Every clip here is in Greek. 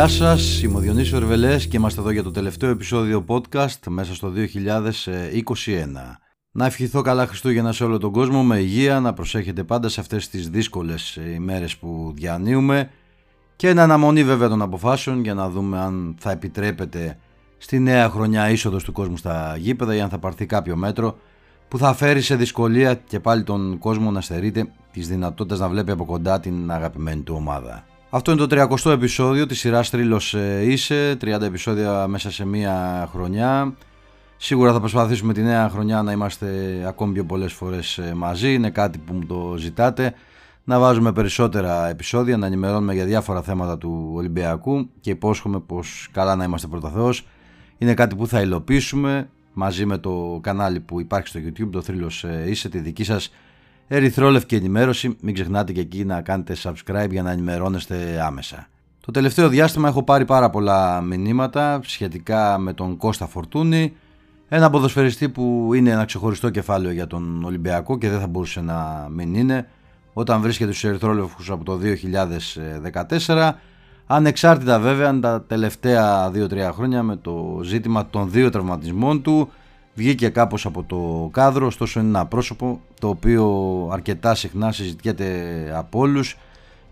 Γεια σας, είμαι ο Διονύσης Ορβελές και είμαστε εδώ για το τελευταίο επεισόδιο podcast μέσα στο 2021. Να ευχηθώ καλά Χριστούγεννα σε όλο τον κόσμο με υγεία, να προσέχετε πάντα σε αυτές τις δύσκολες ημέρες που διανύουμε και εν αναμονή βέβαια των αποφάσεων για να δούμε αν θα επιτρέπεται στη νέα χρονιά είσοδος του κόσμου στα γήπεδα ή αν θα πάρθει κάποιο μέτρο που θα φέρει σε δυσκολία και πάλι τον κόσμο να στερείται τις δυνατότητες να βλέπει από κοντά την αγαπημένη του ομάδα. Αυτό είναι το 30ο επεισόδιο της σειράς Τρίλος ε, Είσαι, 30 επεισόδια μέσα σε μία χρονιά. Σίγουρα θα προσπαθήσουμε τη νέα χρονιά να είμαστε ακόμη πιο πολλές φορές ε, μαζί, είναι κάτι που μου το ζητάτε. Να βάζουμε περισσότερα επεισόδια, να ενημερώνουμε για διάφορα θέματα του Ολυμπιακού και υπόσχομαι πως καλά να είμαστε πρώτα Θεός. Είναι κάτι που θα υλοποιήσουμε μαζί με το κανάλι που υπάρχει στο YouTube, το Θρύλος ε, Είσαι, τη δική σας ερυθρόλευκη ενημέρωση. Μην ξεχνάτε και εκεί να κάνετε subscribe για να ενημερώνεστε άμεσα. Το τελευταίο διάστημα έχω πάρει πάρα πολλά μηνύματα σχετικά με τον Κώστα Φορτούνη, ένα ποδοσφαιριστή που είναι ένα ξεχωριστό κεφάλαιο για τον Ολυμπιακό και δεν θα μπορούσε να μην είναι όταν βρίσκεται στους Ερυθρόλευκους από το 2014 ανεξάρτητα βέβαια τα τελευταία 2-3 χρόνια με το ζήτημα των δύο τραυματισμών του βγήκε κάπως από το κάδρο, ωστόσο είναι ένα πρόσωπο το οποίο αρκετά συχνά συζητιέται από όλους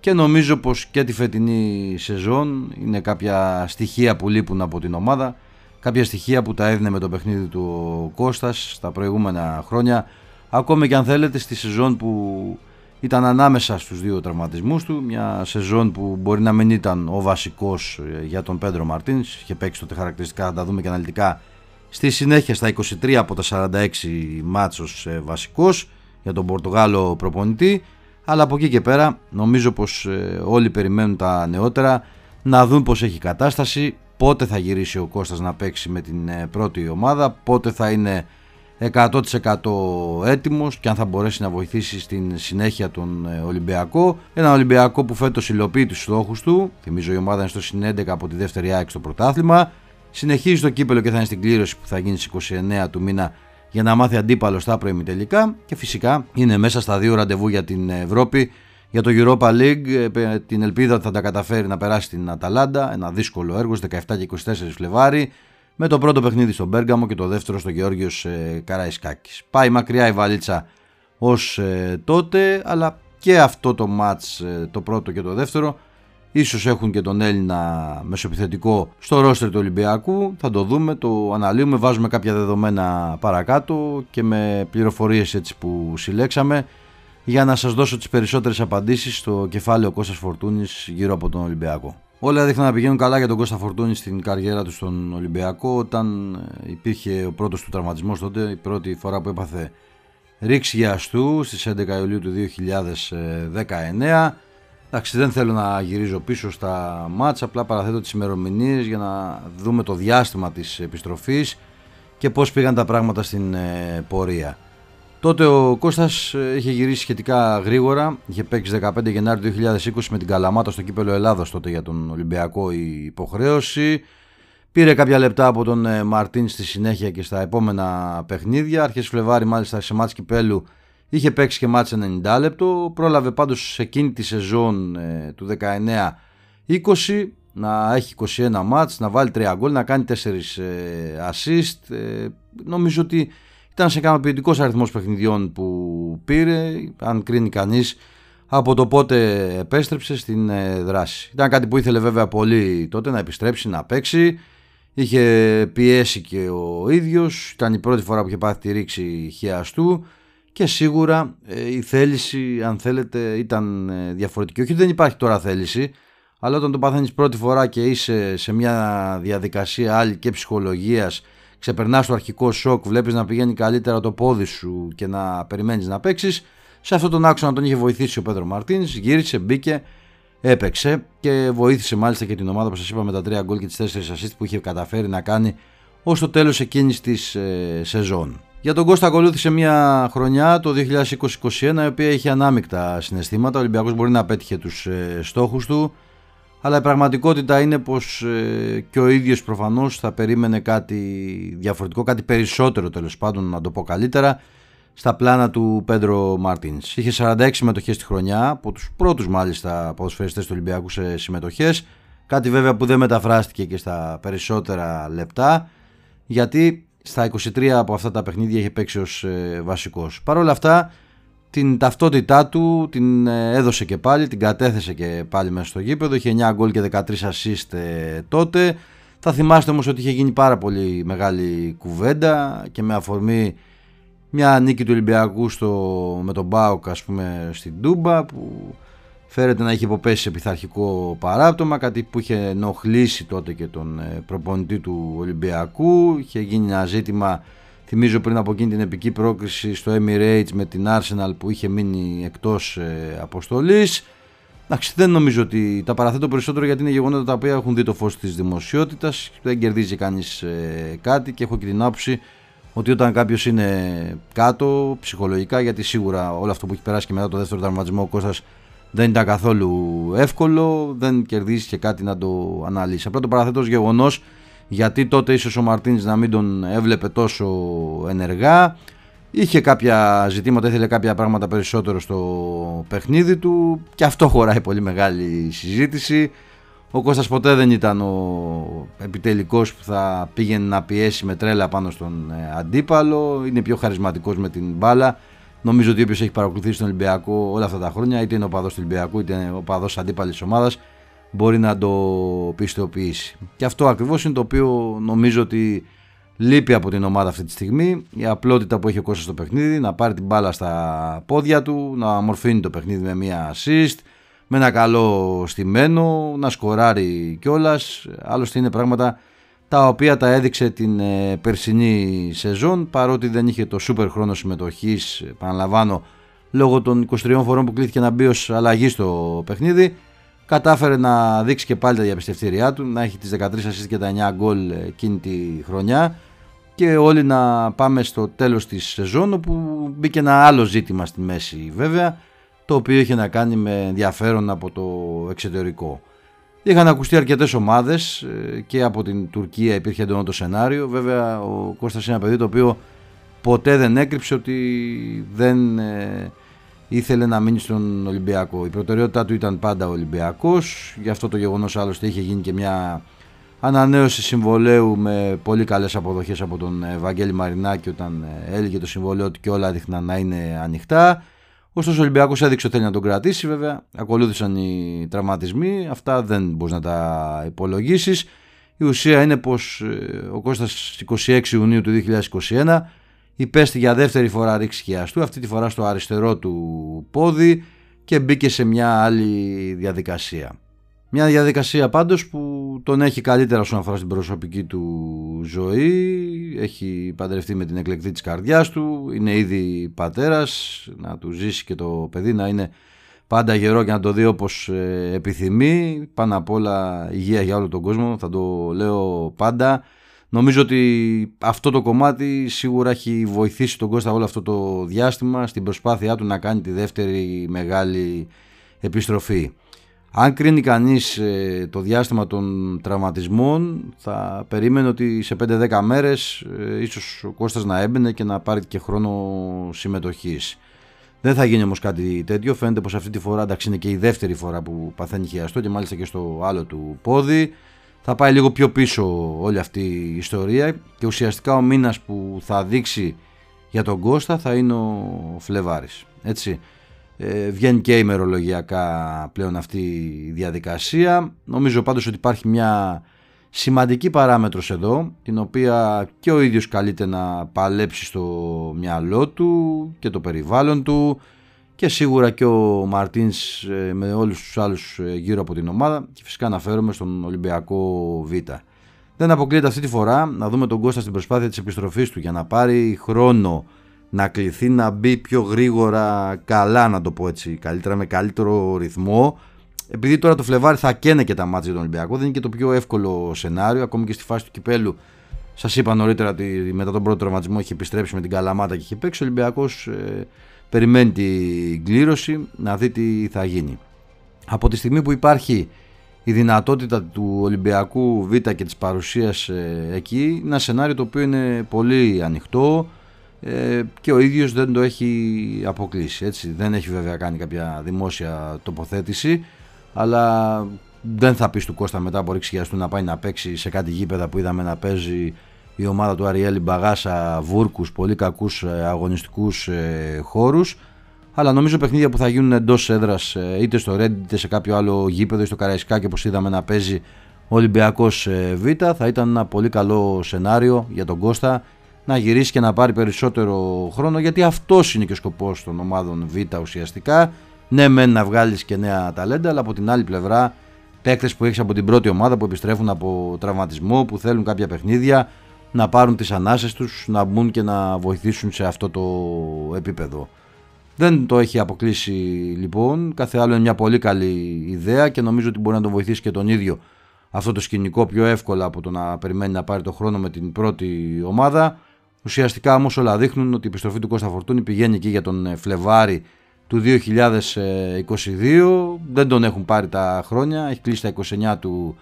και νομίζω πως και τη φετινή σεζόν είναι κάποια στοιχεία που λείπουν από την ομάδα, κάποια στοιχεία που τα έδινε με το παιχνίδι του Κώστας στα προηγούμενα χρόνια, ακόμη και αν θέλετε στη σεζόν που ήταν ανάμεσα στους δύο τραυματισμούς του, μια σεζόν που μπορεί να μην ήταν ο βασικός για τον Πέντρο Μαρτίνς, είχε παίξει τότε χαρακτηριστικά, θα τα δούμε και αναλυτικά Στη συνέχεια στα 23 από τα 46 μάτσος ε, βασικός για τον Πορτογάλο προπονητή. Αλλά από εκεί και πέρα νομίζω πως ε, όλοι περιμένουν τα νεότερα να δουν πως έχει κατάσταση πότε θα γυρίσει ο Κώστας να παίξει με την ε, πρώτη ομάδα πότε θα είναι 100% έτοιμος και αν θα μπορέσει να βοηθήσει στην συνέχεια τον Ολυμπιακό. Ένα Ολυμπιακό που φέτος υλοποιεί τους στόχους του. Θυμίζω η ομάδα είναι στο συνέντεκα από τη δεύτερη άκρη στο πρωτάθλημα Συνεχίζει το κύπελο και θα είναι στην κλήρωση που θα γίνει στις 29 του μήνα για να μάθει αντίπαλο στα τελικά. Και φυσικά είναι μέσα στα δύο ραντεβού για την Ευρώπη. Για το Europa League ε, την ελπίδα ότι θα τα καταφέρει να περάσει την Αταλάντα. Ένα δύσκολο έργο στις 17 και 24 Φλεβάρι. Με το πρώτο παιχνίδι στον Μπέργαμο και το δεύτερο στο Γεώργιος ε, Καραϊσκάκης. Πάει μακριά η βαλίτσα ως ε, τότε αλλά και αυτό το μάτς το πρώτο και το δεύτερο Ίσως έχουν και τον Έλληνα μεσοπιθετικό στο ρόστερ του Ολυμπιακού. Θα το δούμε, το αναλύουμε, βάζουμε κάποια δεδομένα παρακάτω και με πληροφορίες έτσι που συλλέξαμε για να σας δώσω τις περισσότερες απαντήσεις στο κεφάλαιο Κώστας Φορτούνης γύρω από τον Ολυμπιακό. Όλα δείχνουν να πηγαίνουν καλά για τον Κώστα Φορτούνη στην καριέρα του στον Ολυμπιακό όταν ε, υπήρχε ο πρώτος του τραυματισμός τότε, η πρώτη φορά που έπαθε ρήξη γιαστού στις 11 Ιουλίου του 2019 Εντάξει, δεν θέλω να γυρίζω πίσω στα μάτσα, απλά παραθέτω τις ημερομηνίες για να δούμε το διάστημα της επιστροφής και πώς πήγαν τα πράγματα στην ε, πορεία. Τότε ο Κώστας ε, είχε γυρίσει σχετικά γρήγορα, είχε παίξει 15 Γενάρη 2020 με την Καλαμάτα στο κύπελο Ελλάδος τότε για τον Ολυμπιακό η υποχρέωση. Πήρε κάποια λεπτά από τον ε, Μαρτίν στη συνέχεια και στα επόμενα παιχνίδια. Αρχές Φλεβάρι μάλιστα σε μάτς κυπέλου Είχε παίξει και μάτς 90 λεπτό, πρόλαβε πάντως σε εκείνη τη σεζόν ε, του 19-20 να έχει 21 μάτς, να βάλει 3 γκολ, να κάνει 4 ε, assist. Ε, νομίζω ότι ήταν σε ικανοποιητικός αριθμός παιχνιδιών που πήρε, αν κρίνει κανείς από το πότε επέστρεψε στην ε, δράση. Ήταν κάτι που ήθελε βέβαια πολύ τότε να επιστρέψει, να παίξει. Είχε πιέσει και ο ίδιος, ήταν η πρώτη φορά που είχε πάθει τη ρήξη χιαστού και σίγουρα ε, η θέληση αν θέλετε ήταν ε, διαφορετική. Όχι δεν υπάρχει τώρα θέληση αλλά όταν το παθαίνεις πρώτη φορά και είσαι σε μια διαδικασία άλλη και ψυχολογίας ξεπερνάς το αρχικό σοκ, βλέπεις να πηγαίνει καλύτερα το πόδι σου και να περιμένεις να παίξεις σε αυτόν τον άξονα τον είχε βοηθήσει ο Πέτρο Μαρτίνς, γύρισε, μπήκε, έπαιξε και βοήθησε μάλιστα και την ομάδα που σας είπα με τα τρία γκολ και τις τέσσερις assist που είχε καταφέρει να κάνει ως το τέλος εκείνης της ε, σεζόν. Για τον Κώστα ακολούθησε μια χρονιά το 2020-2021 η οποία είχε ανάμεικτα συναισθήματα. Ο Ολυμπιακός μπορεί να πέτυχε τους ε, στόχους του αλλά η πραγματικότητα είναι πως ε, και ο ίδιος προφανώς θα περίμενε κάτι διαφορετικό, κάτι περισσότερο τέλος πάντων να το πω καλύτερα στα πλάνα του Πέντρο Μάρτινς. Είχε 46 συμμετοχές τη χρονιά, από τους πρώτους μάλιστα ποδοσφαιριστές του Ολυμπιακού σε συμμετοχές, Κάτι βέβαια που δεν μεταφράστηκε και στα περισσότερα λεπτά γιατί στα 23 από αυτά τα παιχνίδια είχε παίξει ως ε, βασικός. Παρ' όλα αυτά την ταυτότητά του την ε, έδωσε και πάλι, την κατέθεσε και πάλι μέσα στο γήπεδο, είχε 9 γκολ και 13 assist ε, τότε. Θα θυμάστε όμως ότι είχε γίνει πάρα πολύ μεγάλη κουβέντα και με αφορμή μια νίκη του Ολυμπιακού στο, με τον Μπάουκ ας πούμε στην Τούμπα που φέρεται να έχει υποπέσει σε πειθαρχικό παράπτωμα κάτι που είχε ενοχλήσει τότε και τον ε, προπονητή του Ολυμπιακού. Είχε γίνει ένα ζήτημα θυμίζω πριν από εκείνη την επική πρόκριση στο Emirates με την Arsenal που είχε μείνει εκτός ε, αποστολής. Εντάξει, δεν νομίζω ότι τα παραθέτω περισσότερο γιατί είναι γεγονότα τα οποία έχουν δει το φως της δημοσιότητας. Δεν κερδίζει κανείς ε, κάτι και έχω και την άποψη ότι όταν κάποιος είναι κάτω ψυχολογικά γιατί σίγουρα όλο αυτό που έχει περάσει και μετά το δεύτερο τραυματισμό ο Κώστας δεν ήταν καθόλου εύκολο, δεν κερδίσει και κάτι να το αναλύσεις. Απλά το παραθέτω ως γεγονός γιατί τότε ίσως ο Μαρτίνς να μην τον έβλεπε τόσο ενεργά. Είχε κάποια ζητήματα, ήθελε κάποια πράγματα περισσότερο στο παιχνίδι του και αυτό χωράει πολύ μεγάλη συζήτηση. Ο Κώστας ποτέ δεν ήταν ο επιτελικός που θα πήγαινε να πιέσει με τρέλα πάνω στον ε, αντίπαλο. Είναι πιο χαρισματικός με την μπάλα. Νομίζω ότι όποιος έχει παρακολουθήσει τον Ολυμπιακό όλα αυτά τα χρόνια, είτε είναι ο παδός του Ολυμπιακού, είτε είναι ο παδός αντίπαλης ομάδας, μπορεί να το πιστοποιήσει. Και αυτό ακριβώς είναι το οποίο νομίζω ότι λείπει από την ομάδα αυτή τη στιγμή. Η απλότητα που έχει ο Κώστας στο παιχνίδι, να πάρει την μπάλα στα πόδια του, να αμορφύνει το παιχνίδι με μία assist, με ένα καλό στημένο, να σκοράρει κιόλας. Άλλωστε είναι πράγματα τα οποία τα έδειξε την ε, περσινή σεζόν παρότι δεν είχε το σούπερ χρόνο συμμετοχής επαναλαμβάνω λόγω των 23 φορών που κλείθηκε να μπει ως αλλαγή στο παιχνίδι κατάφερε να δείξει και πάλι τα διαπιστευτήριά του να έχει τις 13 assist και τα 9 γκολ εκείνη τη χρονιά και όλοι να πάμε στο τέλος της σεζόν όπου μπήκε ένα άλλο ζήτημα στη μέση βέβαια το οποίο είχε να κάνει με ενδιαφέρον από το εξωτερικό. Είχαν ακουστεί αρκετές ομάδες ε, και από την Τουρκία υπήρχε έντονο το σενάριο. Βέβαια, ο Κώστας είναι ένα παιδί το οποίο ποτέ δεν έκρυψε ότι δεν ε, ήθελε να μείνει στον Ολυμπιακό. Η προτεραιότητά του ήταν πάντα ο Ολυμπιακός. Γι' αυτό το γεγονός άλλωστε είχε γίνει και μια ανανέωση συμβολέου με πολύ καλές αποδοχές από τον Βαγγέλη Μαρινάκη όταν ε, έλεγε το συμβολέο του και όλα δείχναν να είναι ανοιχτά. Ωστόσο ο Ολυμπιακός έδειξε ότι θέλει να τον κρατήσει. Βέβαια, ακολούθησαν οι τραυματισμοί. Αυτά δεν μπορείς να τα υπολογίσεις. Η ουσία είναι πως ε, ο Κώστας 26 Ιουνίου του 2021 υπέστη για δεύτερη φορά ρήξη χιαστού, αυτή τη φορά στο αριστερό του πόδι και μπήκε σε μια άλλη διαδικασία. Μια διαδικασία πάντως που τον έχει καλύτερα όσον αφορά στην προσωπική του ζωή, έχει παντρευτεί με την εκλεκτή της καρδιάς του, είναι ήδη πατέρας, να του ζήσει και το παιδί να είναι πάντα γερό και να το δει όπως ε, επιθυμεί, πάνω απ' όλα υγεία για όλο τον κόσμο, θα το λέω πάντα. Νομίζω ότι αυτό το κομμάτι σίγουρα έχει βοηθήσει τον Κώστα όλο αυτό το διάστημα στην προσπάθειά του να κάνει τη δεύτερη μεγάλη επιστροφή. Αν κρίνει κανείς ε, το διάστημα των τραυματισμών θα περίμενε ότι σε 5-10 μέρες ε, ίσως ο Κώστας να έμπαινε και να πάρει και χρόνο συμμετοχής. Δεν θα γίνει όμως κάτι τέτοιο, φαίνεται πως αυτή τη φορά εντάξει είναι και η δεύτερη φορά που παθαίνει χειαστό και μάλιστα και στο άλλο του πόδι. Θα πάει λίγο πιο πίσω όλη αυτή η ιστορία και ουσιαστικά ο μήνας που θα δείξει για τον Κώστα θα είναι ο Φλεβάρης. Έτσι ε, βγαίνει και ημερολογιακά πλέον αυτή η διαδικασία. Νομίζω πάντως ότι υπάρχει μια σημαντική παράμετρος εδώ την οποία και ο ίδιος καλείται να παλέψει στο μυαλό του και το περιβάλλον του και σίγουρα και ο Μαρτίνς ε, με όλους τους άλλους ε, γύρω από την ομάδα και φυσικά αναφέρομαι στον Ολυμπιακό Β. Δεν αποκλείεται αυτή τη φορά να δούμε τον Κώστα στην προσπάθεια της επιστροφής του για να πάρει χρόνο να κληθεί να μπει πιο γρήγορα καλά να το πω έτσι καλύτερα με καλύτερο ρυθμό. Επειδή τώρα το Φλεβάρι θα καίνε και τα μάτια για τον Ολυμπιακό δεν είναι και το πιο εύκολο σενάριο ακόμη και στη φάση του κυπέλου. Σας είπα νωρίτερα ότι μετά τον πρώτο τραυματισμό έχει επιστρέψει με την Καλαμάτα και έχει παίξει. Ο Ολυμπιακός ε, περιμένει την κλήρωση να δει τι θα γίνει. Από τη στιγμή που υπάρχει η δυνατότητα του Ολυμπιακού Β και της παρουσίας ε, εκεί ένα σενάριο το οποίο είναι πολύ ανοιχτό ε, και ο ίδιος δεν το έχει αποκλείσει έτσι. δεν έχει βέβαια κάνει κάποια δημόσια τοποθέτηση αλλά δεν θα πεις του Κώστα μετά από ρήξη να πάει να παίξει σε κάτι γήπεδα που είδαμε να παίζει η ομάδα του Αριέλη Μπαγάσα, Βούρκους, πολύ κακούς ε, αγωνιστικούς ε, χώρους. Αλλά νομίζω παιχνίδια που θα γίνουν εντός έδρας ε, είτε στο Ρέντ είτε σε κάποιο άλλο γήπεδο ή στο Καραϊσκάκι όπως είδαμε να παίζει ο Ολυμπιακός Β θα ήταν ένα πολύ καλό σενάριο για τον Κώστα να γυρίσει και να πάρει περισσότερο χρόνο γιατί αυτός είναι και ο σκοπός των ομάδων Β ουσιαστικά. Ναι, μεν να βγάλεις και νέα ταλέντα, αλλά από την άλλη πλευρά παίκτες που έχεις από την πρώτη ομάδα που επιστρέφουν από τραυματισμό, που θέλουν κάποια παιχνίδια, να πάρουν τις ανάσες τους, να μπουν και να βοηθήσουν σε αυτό το επίπεδο. Δεν το έχει αποκλείσει λοιπόν, κάθε άλλο είναι μια πολύ καλή ιδέα και νομίζω ότι μπορεί να τον βοηθήσει και τον ίδιο αυτό το σκηνικό πιο εύκολα από το να περιμένει να πάρει το χρόνο με την πρώτη ομάδα. Ουσιαστικά όμως όλα δείχνουν ότι η επιστροφή του Κώστα Φορτούνη πηγαίνει εκεί για τον Φλεβάρι του 2022. Δεν τον έχουν πάρει τα χρόνια, έχει κλείσει τα 29 του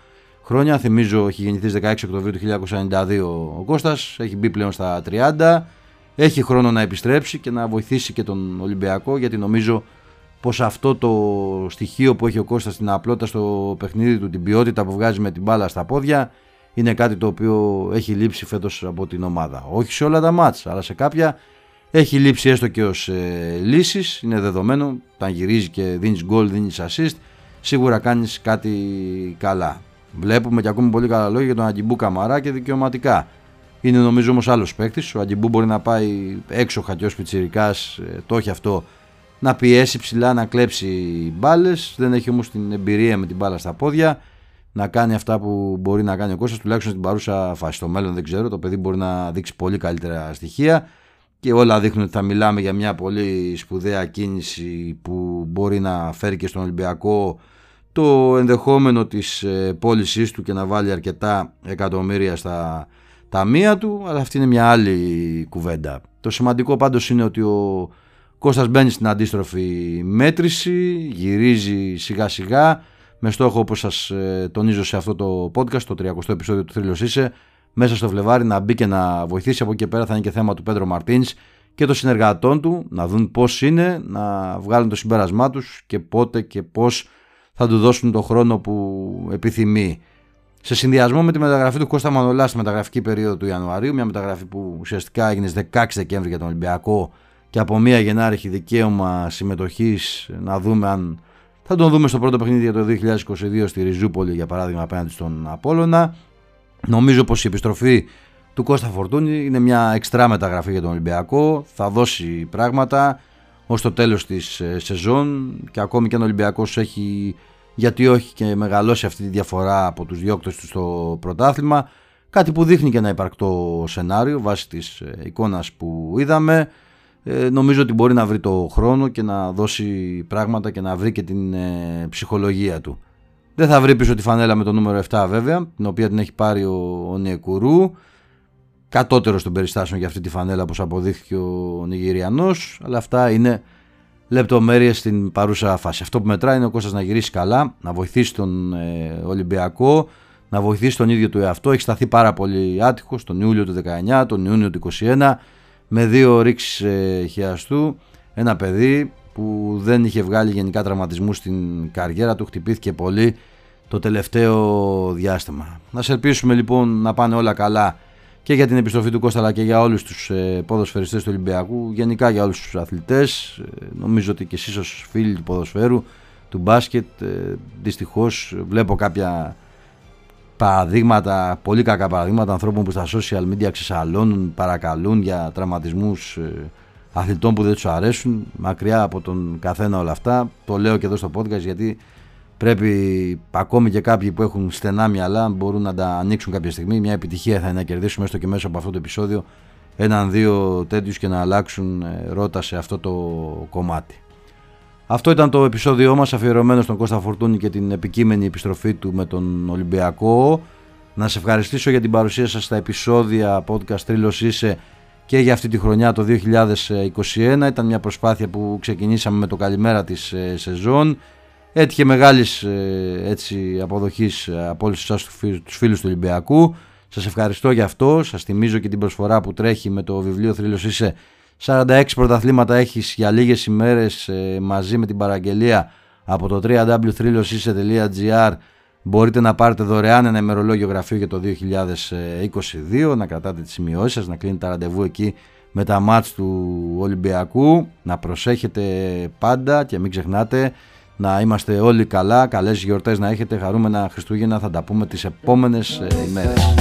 χρόνια. Θυμίζω έχει γεννηθεί 16 Οκτωβρίου του 1992 ο Κώστας, έχει μπει πλέον στα 30. Έχει χρόνο να επιστρέψει και να βοηθήσει και τον Ολυμπιακό γιατί νομίζω πως αυτό το στοιχείο που έχει ο Κώστας στην απλότητα στο παιχνίδι του, την ποιότητα που βγάζει με την μπάλα στα πόδια είναι κάτι το οποίο έχει λείψει φέτος από την ομάδα. Όχι σε όλα τα μάτς, αλλά σε κάποια έχει λείψει έστω και ως ε, λύσεις, είναι δεδομένο, όταν γυρίζει και δίνεις γκολ, δίνεις assist, σίγουρα κάνεις κάτι καλά. Βλέπουμε και ακούμε πολύ καλά λόγια για τον Αγκιμπού Καμαρά και δικαιωματικά. Είναι νομίζω όμως άλλος παίκτης. Ο Αγκιμπού μπορεί να πάει έξω και ω πιτσυρικά, ε, το έχει αυτό να πιέσει ψηλά, να κλέψει μπάλες. Δεν έχει όμως την εμπειρία με την μπάλα στα πόδια να κάνει αυτά που μπορεί να κάνει ο Κώστας τουλάχιστον στην παρούσα φάση. Στο μέλλον δεν ξέρω, το παιδί μπορεί να δείξει πολύ καλύτερα στοιχεία και όλα δείχνουν ότι θα μιλάμε για μια πολύ σπουδαία κίνηση που μπορεί να φέρει και στον Ολυμπιακό το ενδεχόμενο της ε, πώλησής του και να βάλει αρκετά εκατομμύρια στα ταμεία του, αλλά αυτή είναι μια άλλη κουβέντα. Το σημαντικό πάντως είναι ότι ο Κώστας μπαίνει στην αντίστροφη μέτρηση, γυρίζει σιγά σιγά, με στόχο όπως σας ε, τονίζω σε αυτό το podcast, το 30ο επεισόδιο του Θρύλος Είσαι, μέσα στο Φλεβάρι να μπει και να βοηθήσει. Από εκεί και πέρα θα είναι και θέμα του Πέντρο Μαρτίνς και των συνεργατών του, να δουν πώς είναι, να βγάλουν το συμπέρασμά τους και πότε και πώς θα του δώσουν τον χρόνο που επιθυμεί. Σε συνδυασμό με τη μεταγραφή του Κώστα Μανολά στη μεταγραφική περίοδο του Ιανουαρίου, μια μεταγραφή που ουσιαστικά έγινε 16 Δεκέμβρη για τον Ολυμπιακό και από 1 Γενάρη έχει δικαίωμα συμμετοχής να δούμε αν θα τον δούμε στο πρώτο παιχνίδι για το 2022 στη Ριζούπολη για παράδειγμα απέναντι στον Απόλλωνα. Νομίζω πως η επιστροφή του Κώστα Φορτούνη είναι μια εξτρά μεταγραφή για τον Ολυμπιακό, θα δώσει πράγματα ως το τέλος της ε, σεζόν και ακόμη και αν ο Ολυμπιακός έχει γιατί όχι και μεγαλώσει αυτή τη διαφορά από τους διώκτες του στο πρωτάθλημα. Κάτι που δείχνει και ένα υπαρκτό σενάριο βάσει της ε, εικόνας που είδαμε ε, νομίζω ότι μπορεί να βρει το χρόνο και να δώσει πράγματα και να βρει και την ψυχολογία του δεν θα βρει πίσω τη φανέλα με το νούμερο 7 βέβαια την οποία την έχει πάρει ο, ο Νιεκουρού κατώτερος των περιστάσεων για αυτή τη φανέλα όπως αποδείχθηκε ο Νιγηριανός αλλά αυτά είναι λεπτομέρειες στην παρούσα φάση. Αυτό που μετράει είναι ο Κώστας να γυρίσει καλά, να βοηθήσει τον ε, Ολυμπιακό, να βοηθήσει τον ίδιο του εαυτό. Έχει σταθεί πάρα πολύ άτυχος τον Ιούλιο του 19, τον Ιούνιο του 21 με δύο ρίξεις ε, χιαστού. Ένα παιδί που δεν είχε βγάλει γενικά τραυματισμού στην καριέρα του, χτυπήθηκε πολύ το τελευταίο διάστημα. Να σε ελπίσουμε λοιπόν να πάνε όλα καλά και για την επιστροφή του Κώστα αλλά και για όλους τους ε, ποδοσφαιριστές του Ολυμπιακού γενικά για όλους τους αθλητές ε, νομίζω ότι και εσείς ως φίλοι του ποδοσφαίρου του μπάσκετ ε, δυστυχώς βλέπω κάποια παραδείγματα, πολύ κακά παραδείγματα ανθρώπων που στα social media ξεσαλώνουν, παρακαλούν για τραυματισμούς ε, αθλητών που δεν τους αρέσουν μακριά από τον καθένα όλα αυτά το λέω και εδώ στο podcast γιατί Πρέπει ακόμη και κάποιοι που έχουν στενά μυαλά μπορούν να τα ανοίξουν κάποια στιγμή. Μια επιτυχία θα είναι να κερδίσουμε έστω και μέσα από αυτό το επεισόδιο έναν-δύο τέτοιους και να αλλάξουν ε, ρότα σε αυτό το κομμάτι. Αυτό ήταν το επεισόδιό μας αφιερωμένο στον Κώστα Φορτούνη και την επικείμενη επιστροφή του με τον Ολυμπιακό. Να σε ευχαριστήσω για την παρουσία σας στα επεισόδια podcast Τρίλος Είσαι και για αυτή τη χρονιά το 2021. Ήταν μια προσπάθεια που ξεκινήσαμε με το καλημέρα της ε, σεζόν. Έτυχε μεγάλης ε, έτσι, αποδοχής ε, από όλους εσάς τους φίλους του Ολυμπιακού. Σας ευχαριστώ για αυτό. Σας θυμίζω και την προσφορά που τρέχει με το βιβλίο Θρύλος Είσαι 46 πρωταθλήματα έχεις για λίγες ημέρες ε, μαζί με την παραγγελία από το www.thrilosise.gr Μπορείτε να πάρετε δωρεάν ένα ημερολόγιο γραφείο για το 2022, να κρατάτε τις σημειώσεις σας, να κλείνετε τα ραντεβού εκεί με τα μάτς του Ολυμπιακού. Να προσέχετε πάντα και μην ξεχνάτε να είμαστε όλοι καλά, καλές γιορτές να έχετε, χαρούμενα Χριστούγεννα, θα τα πούμε τις επόμενες ε, ημέρες.